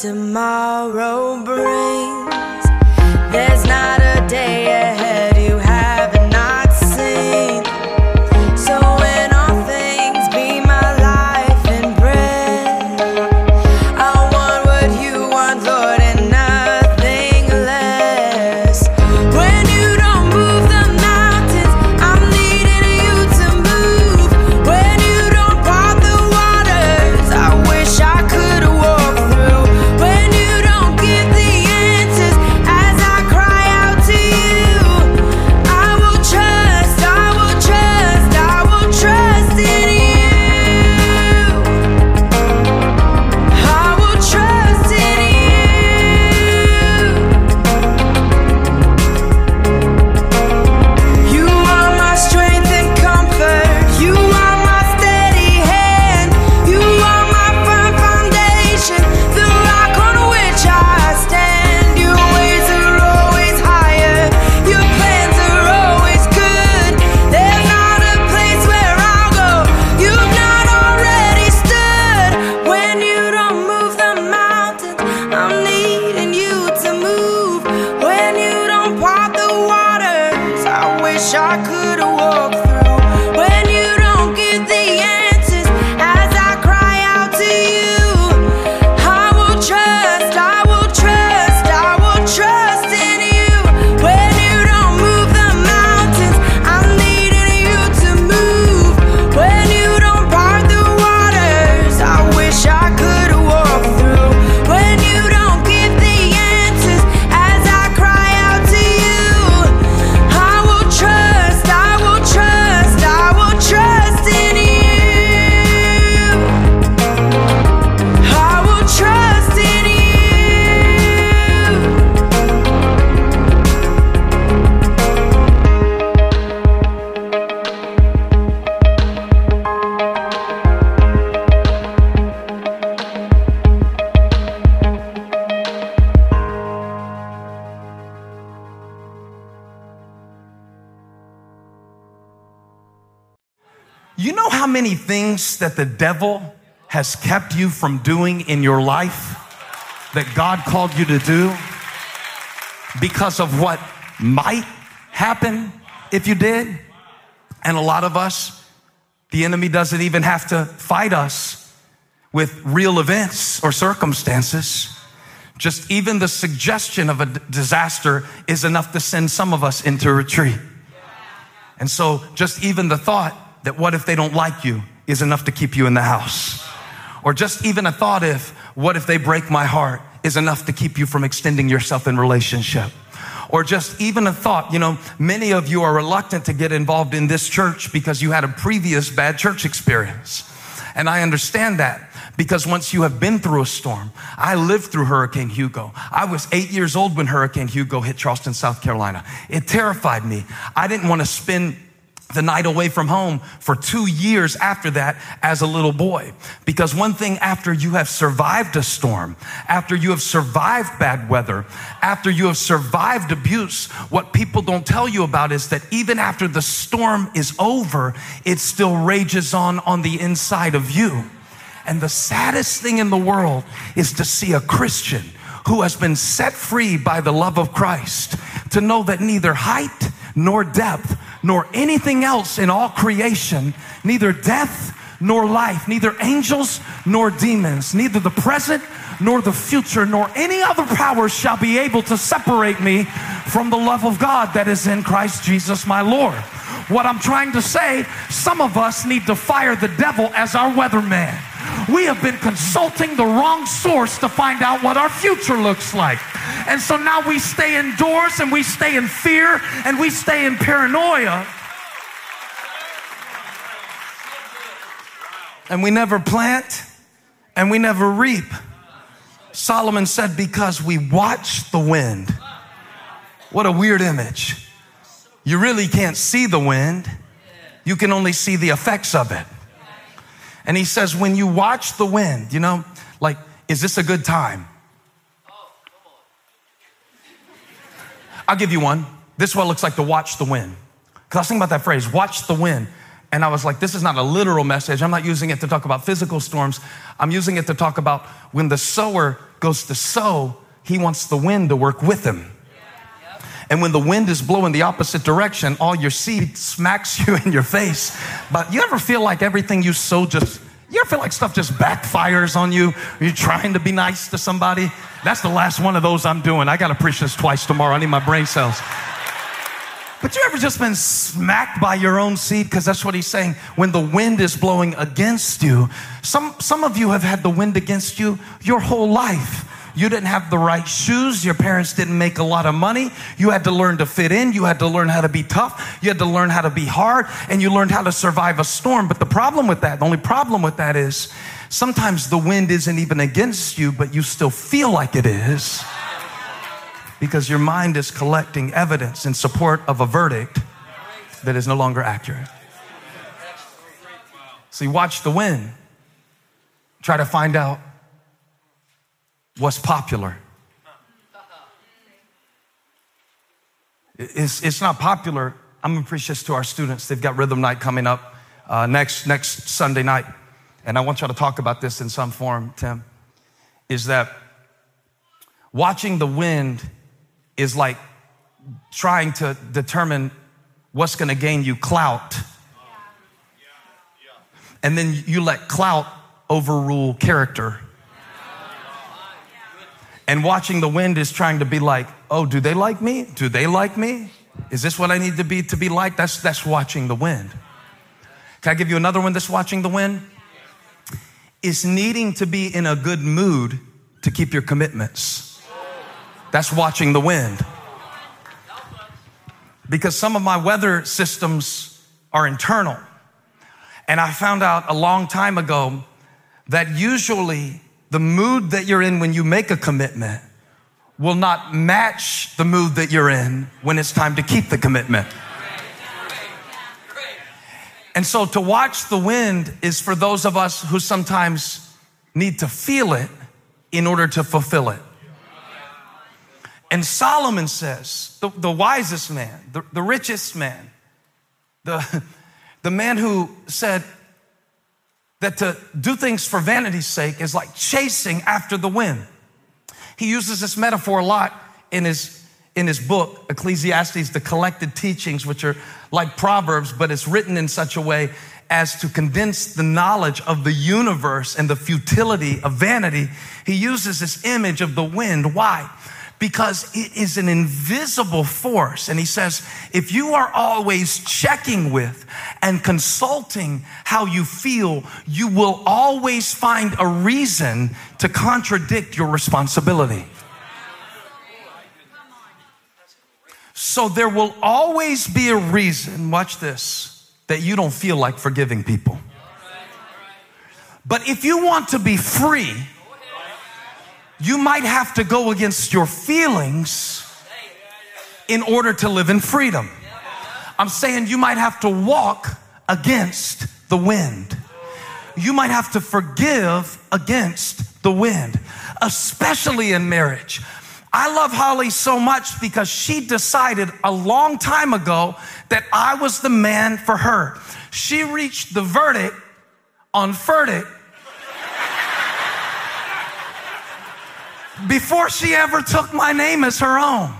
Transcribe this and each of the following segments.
tomorrow things that the devil has kept you from doing in your life that God called you to do because of what might happen if you did? And a lot of us, the enemy doesn't even have to fight us with real events or circumstances. Just even the suggestion of a disaster is enough to send some of us into retreat. And so, just even the thought that what if they don't like you is enough to keep you in the house. Or just even a thought if, what if they break my heart is enough to keep you from extending yourself in relationship. Or just even a thought, you know, many of you are reluctant to get involved in this church because you had a previous bad church experience. And I understand that because once you have been through a storm, I lived through Hurricane Hugo. I was eight years old when Hurricane Hugo hit Charleston, South Carolina. It terrified me. I didn't want to spend the night away from home for two years after that as a little boy. Because one thing after you have survived a storm, after you have survived bad weather, after you have survived abuse, what people don't tell you about is that even after the storm is over, it still rages on on the inside of you. And the saddest thing in the world is to see a Christian who has been set free by the love of Christ to know that neither height nor depth nor anything else in all creation, neither death nor life, neither angels nor demons, neither the present nor the future, nor any other power shall be able to separate me from the love of God that is in Christ Jesus my Lord. What I'm trying to say, some of us need to fire the devil as our weatherman. We have been consulting the wrong source to find out what our future looks like. And so now we stay indoors and we stay in fear and we stay in paranoia. And we never plant and we never reap. Solomon said, Because we watch the wind. What a weird image. You really can't see the wind, you can only see the effects of it. And he says, when you watch the wind, you know, like, is this a good time? I'll give you one. This is what it looks like to watch the wind. Because I was thinking about that phrase, watch the wind. And I was like, this is not a literal message. I'm not using it to talk about physical storms. I'm using it to talk about when the sower goes to sow, he wants the wind to work with him. And when the wind is blowing the opposite direction, all your seed smacks you in your face. But you ever feel like everything you sow just, you ever feel like stuff just backfires on you? You're trying to be nice to somebody? That's the last one of those I'm doing. I got to preach this twice tomorrow. I need my brain cells. But you ever just been smacked by your own seed? Because that's what he's saying. When the wind is blowing against you, some, some of you have had the wind against you your whole life. You didn't have the right shoes. Your parents didn't make a lot of money. You had to learn to fit in. You had to learn how to be tough. You had to learn how to be hard and you learned how to survive a storm. But the problem with that, the only problem with that is sometimes the wind isn't even against you, but you still feel like it is because your mind is collecting evidence in support of a verdict that is no longer accurate. You watch the wind, try to find out what's popular. It's, it's not popular. I'm this to our students. They've got rhythm night coming up uh, next, next Sunday night. And I want y'all to talk about this in some form, Tim. Is that watching the wind is like trying to determine what's gonna gain you clout. And then you let clout overrule character. And watching the wind is trying to be like, oh, do they like me? Do they like me? Is this what I need to be to be like? That's that's watching the wind. Can I give you another one that's watching the wind? Is needing to be in a good mood to keep your commitments. That's watching the wind. Because some of my weather systems are internal. And I found out a long time ago that usually the mood that you're in when you make a commitment will not match the mood that you're in when it's time to keep the commitment. And so to watch the wind is for those of us who sometimes need to feel it in order to fulfill it. And Solomon says, the, the wisest man, the, the richest man, the, the man who said, that to do things for vanity's sake is like chasing after the wind. He uses this metaphor a lot in his in his book Ecclesiastes, the collected teachings, which are like Proverbs, but it's written in such a way as to condense the knowledge of the universe and the futility of vanity. He uses this image of the wind. Why? Because it is an invisible force. And he says, if you are always checking with and consulting how you feel, you will always find a reason to contradict your responsibility. So there will always be a reason, watch this, that you don't feel like forgiving people. But if you want to be free, you might have to go against your feelings in order to live in freedom. I'm saying you might have to walk against the wind. You might have to forgive against the wind, especially in marriage. I love Holly so much because she decided a long time ago that I was the man for her. She reached the verdict on verdict before she ever took my name as her own.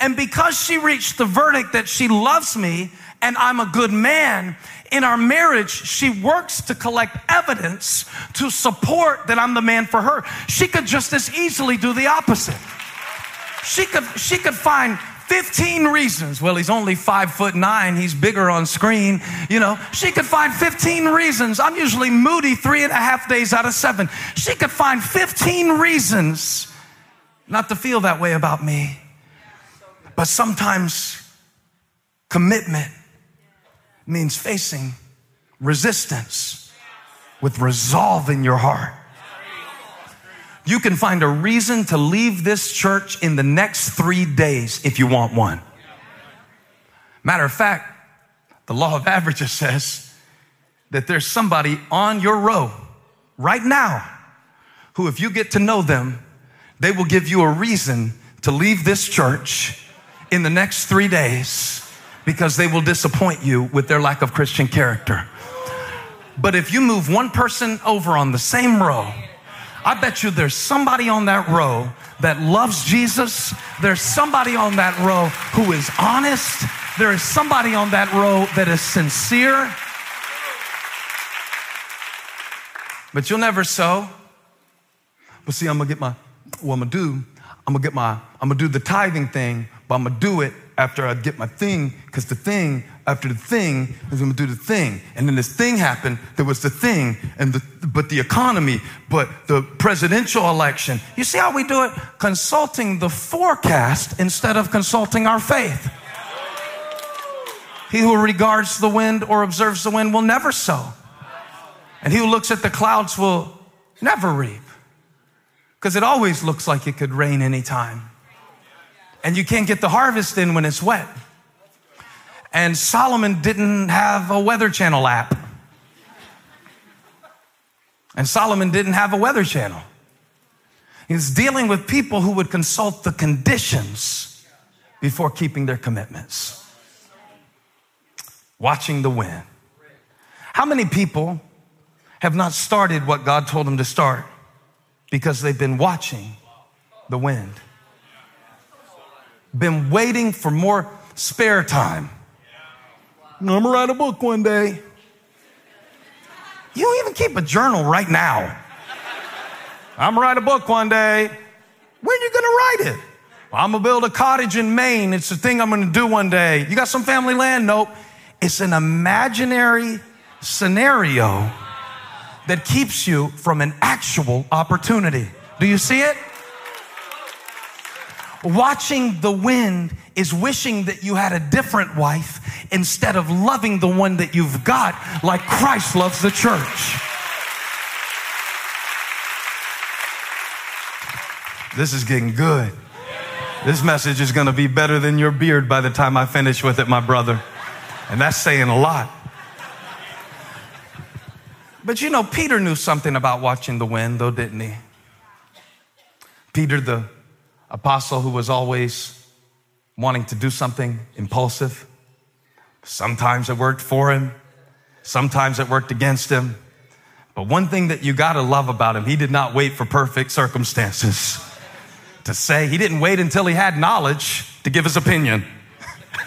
And because she reached the verdict that she loves me and I'm a good man, In our marriage, she works to collect evidence to support that I'm the man for her. She could just as easily do the opposite. She could, she could find 15 reasons. Well, he's only five foot nine. He's bigger on screen. You know, she could find 15 reasons. I'm usually moody three and a half days out of seven. She could find 15 reasons not to feel that way about me. But sometimes commitment means facing resistance with resolve in your heart. You can find a reason to leave this church in the next three days if you want one. Matter of fact, the law of averages says that there's somebody on your row right now who, if you get to know them, they will give you a reason to leave this church in the next three days because they will disappoint you with their lack of Christian character. But if you move one person over on the same row, I bet you there's somebody on that row that loves Jesus. There's somebody on that row who is honest. There is somebody on that row that is sincere. But you'll never sow. But see, I'm gonna get my, what I'm gonna do, I'm gonna get my, I'm gonna do the tithing thing, but I'm gonna do it after I get my thing, because the thing after the thing is to do the thing. And then this thing happened. There was the thing, and the, but the economy, but the presidential election. You see how we do it? Consulting the forecast instead of consulting our faith. He who regards the wind or observes the wind will never sow. And he who looks at the clouds will never reap. Because it always looks like it could rain anytime and you can't get the harvest in when it's wet. And Solomon didn't have a Weather Channel app. And Solomon didn't have a Weather Channel. He's dealing with people who would consult the conditions before keeping their commitments. Watching the wind. How many people have not started what God told them to start because they've been watching the wind? been waiting for more spare time. I'm gonna write a book one day. You don't even keep a journal right now. I'm gonna write a book one day. When are you gonna write it? I'm gonna build a cottage in Maine. It's the thing I'm gonna do one day. You got some family land? Nope. It's an imaginary scenario that keeps you from an actual opportunity. Do you see it? Watching the wind is wishing that you had a different wife instead of loving the one that you've got like Christ loves the church. This is getting good. This message is going to be better than your beard by the time I finish with it, my brother. And that's saying a lot. But you know, Peter knew something about watching the wind, though, didn't he? Peter, the apostle who was always wanting to do something impulsive. Sometimes it worked for him, sometimes it worked against him. But one thing that you got to love about him, he did not wait for perfect circumstances to say. He didn't wait until he had knowledge to give his opinion.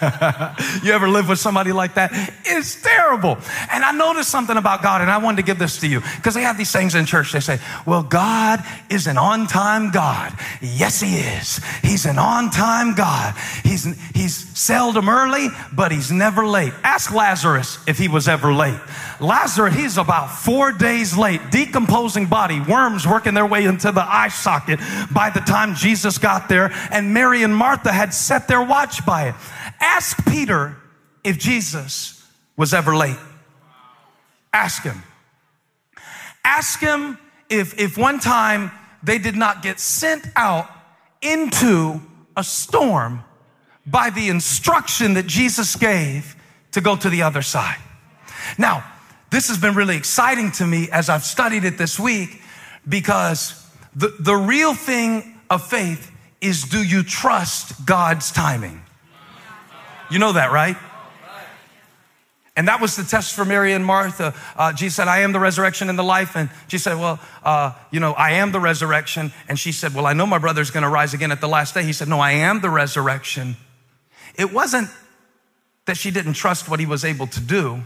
you ever live with somebody like that? It's terrible. And I noticed something about God, and I wanted to give this to you because they have these things in church. They say, Well, God is an on time God. Yes, He is. He's an on time God. He's, he's seldom early, but He's never late. Ask Lazarus if he was ever late. Lazarus, he's about four days late, decomposing body, worms working their way into the eye socket by the time Jesus got there, and Mary and Martha had set their watch by it. Ask Peter if Jesus was ever late. Ask him. Ask him if, if one time they did not get sent out into a storm by the instruction that Jesus gave to go to the other side. Now, this has been really exciting to me as I've studied it this week because the, the real thing of faith is do you trust God's timing? You know that, right? And that was the test for Mary and Martha. Uh, Jesus said, I am the resurrection and the life. And she said, Well, uh, you know, I am the resurrection. And she said, Well, I know my brother's going to rise again at the last day. He said, No, I am the resurrection. It wasn't that she didn't trust what he was able to do,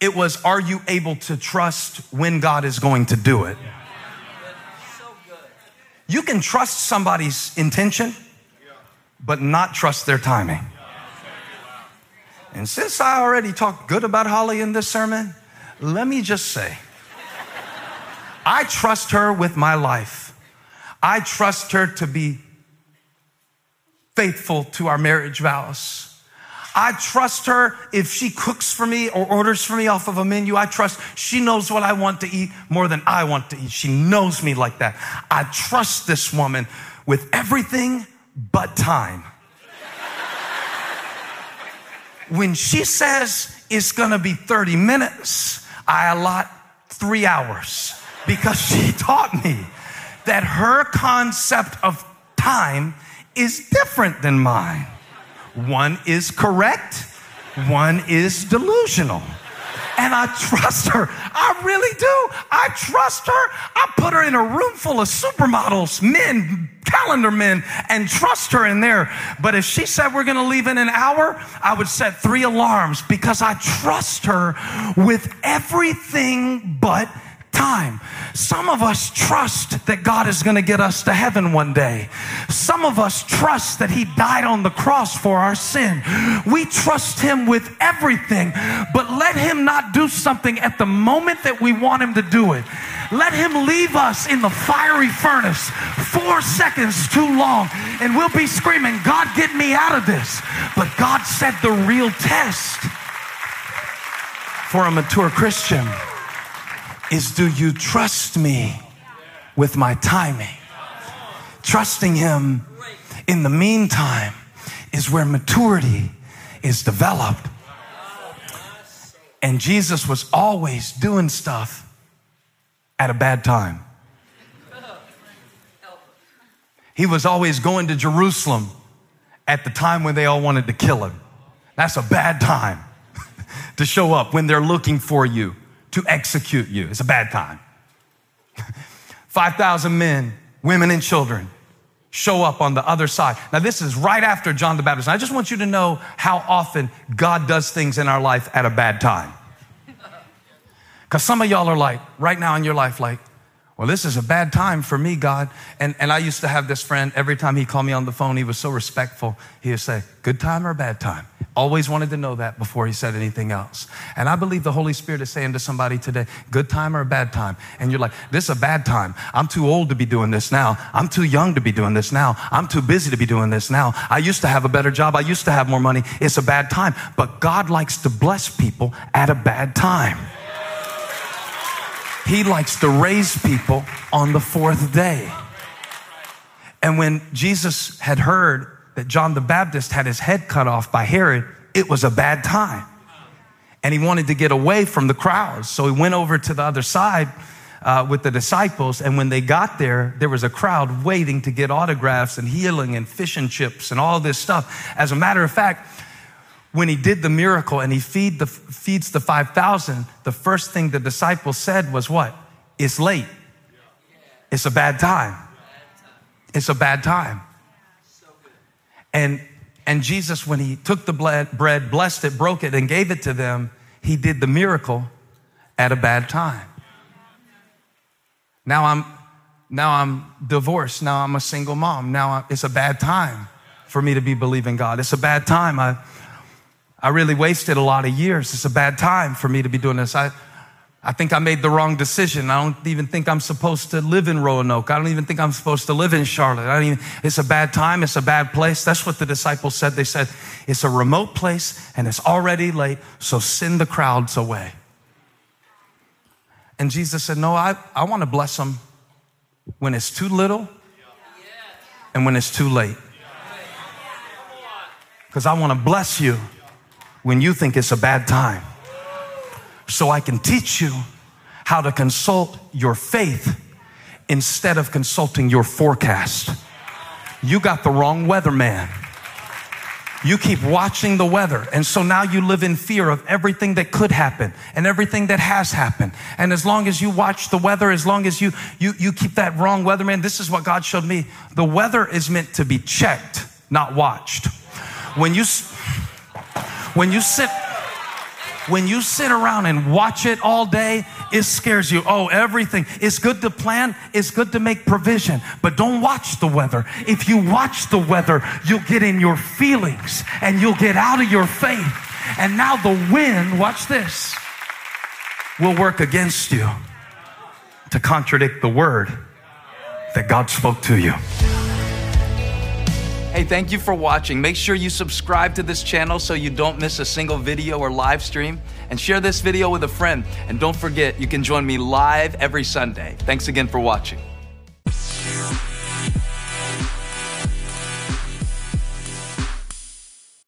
It was, are you able to trust when God is going to do it? You can trust somebody's intention, but not trust their timing. And since I already talked good about Holly in this sermon, let me just say I trust her with my life. I trust her to be faithful to our marriage vows. I trust her if she cooks for me or orders for me off of a menu. I trust she knows what I want to eat more than I want to eat. She knows me like that. I trust this woman with everything but time. When she says it's gonna be 30 minutes, I allot three hours because she taught me that her concept of time is different than mine. One is correct, one is delusional. And I trust her. I really do. I trust her. I put her in a room full of supermodels, men, calendar men, and trust her in there. But if she said we're going to leave in an hour, I would set three alarms because I trust her with everything but time. Some of us trust that God is going to get us to heaven one day. Some of us trust that He died on the cross for our sin. We trust Him with everything, but let Him not do something at the moment that we want Him to do it. Let Him leave us in the fiery furnace four seconds too long, and we'll be screaming, God, get me out of this. But God said the real test for a mature Christian is do you trust me with my timing? Trusting him in the meantime is where maturity is developed. And Jesus was always doing stuff at a bad time. He was always going to Jerusalem at the time when they all wanted to kill him. That's a bad time to show up when they're looking for you to execute you. It's a bad time. 5,000 men, women, and children show up on the other side. Now, this is right after John the Baptist. I just want you to know how often God does things in our life at a bad time. Because some of y'all are like, right now in your life, like, well, this is a bad time for me, God. And, and I used to have this friend, every time he called me on the phone, he was so respectful. He would say, good time or bad time? Always wanted to know that before he said anything else. And I believe the Holy Spirit is saying to somebody today, good time or bad time? And you're like, this is a bad time. I'm too old to be doing this now. I'm too young to be doing this now. I'm too busy to be doing this now. I used to have a better job. I used to have more money. It's a bad time. But God likes to bless people at a bad time. He likes to raise people on the fourth day. And when Jesus had heard that John the Baptist had his head cut off by Herod, it was a bad time. And he wanted to get away from the crowds. So he went over to the other side uh, with the disciples. And when they got there, there was a crowd waiting to get autographs and healing and fish and chips and all this stuff. As a matter of fact, when he did the miracle and he feed the, feeds the 5,000, the first thing the disciples said was what? It's late. It's a bad time. It's a bad time. And, and Jesus, when he took the bread, blessed it, broke it, and gave it to them, he did the miracle at a bad time. Now I'm, now I'm divorced. Now I'm a single mom. Now I'm, it's a bad time for me to be believing God. It's a bad time. I, I really wasted a lot of years. It's a bad time for me to be doing this. I, I think I made the wrong decision. I don't even think I'm supposed to live in Roanoke. I don't even think I'm supposed to live in Charlotte. I don't it's a bad time. It's a bad place. That's what the disciples said. They said, it's a remote place and it's already late, so send the crowds away. And Jesus said, no, I, I want to bless them when it's too little and when it's too late. Because I want to bless you when you think it's a bad time. So I can teach you how to consult your faith instead of consulting your forecast. You got the wrong weatherman. You keep watching the weather. And so now you live in fear of everything that could happen and everything that has happened. And as long as you watch the weather, as long as you, you, you keep that wrong weatherman, this is what God showed me. The weather is meant to be checked, not watched. When you, when you sit, When you sit around and watch it all day, it scares you. Oh, everything. It's good to plan, it's good to make provision, but don't watch the weather. If you watch the weather, you'll get in your feelings and you'll get out of your faith. And now the wind, watch this, will work against you to contradict the word that God spoke to you. Hey, thank you for watching. Make sure you subscribe to this channel so you don't miss a single video or live stream. And share this video with a friend. And don't forget, you can join me live every Sunday. Thanks again for watching.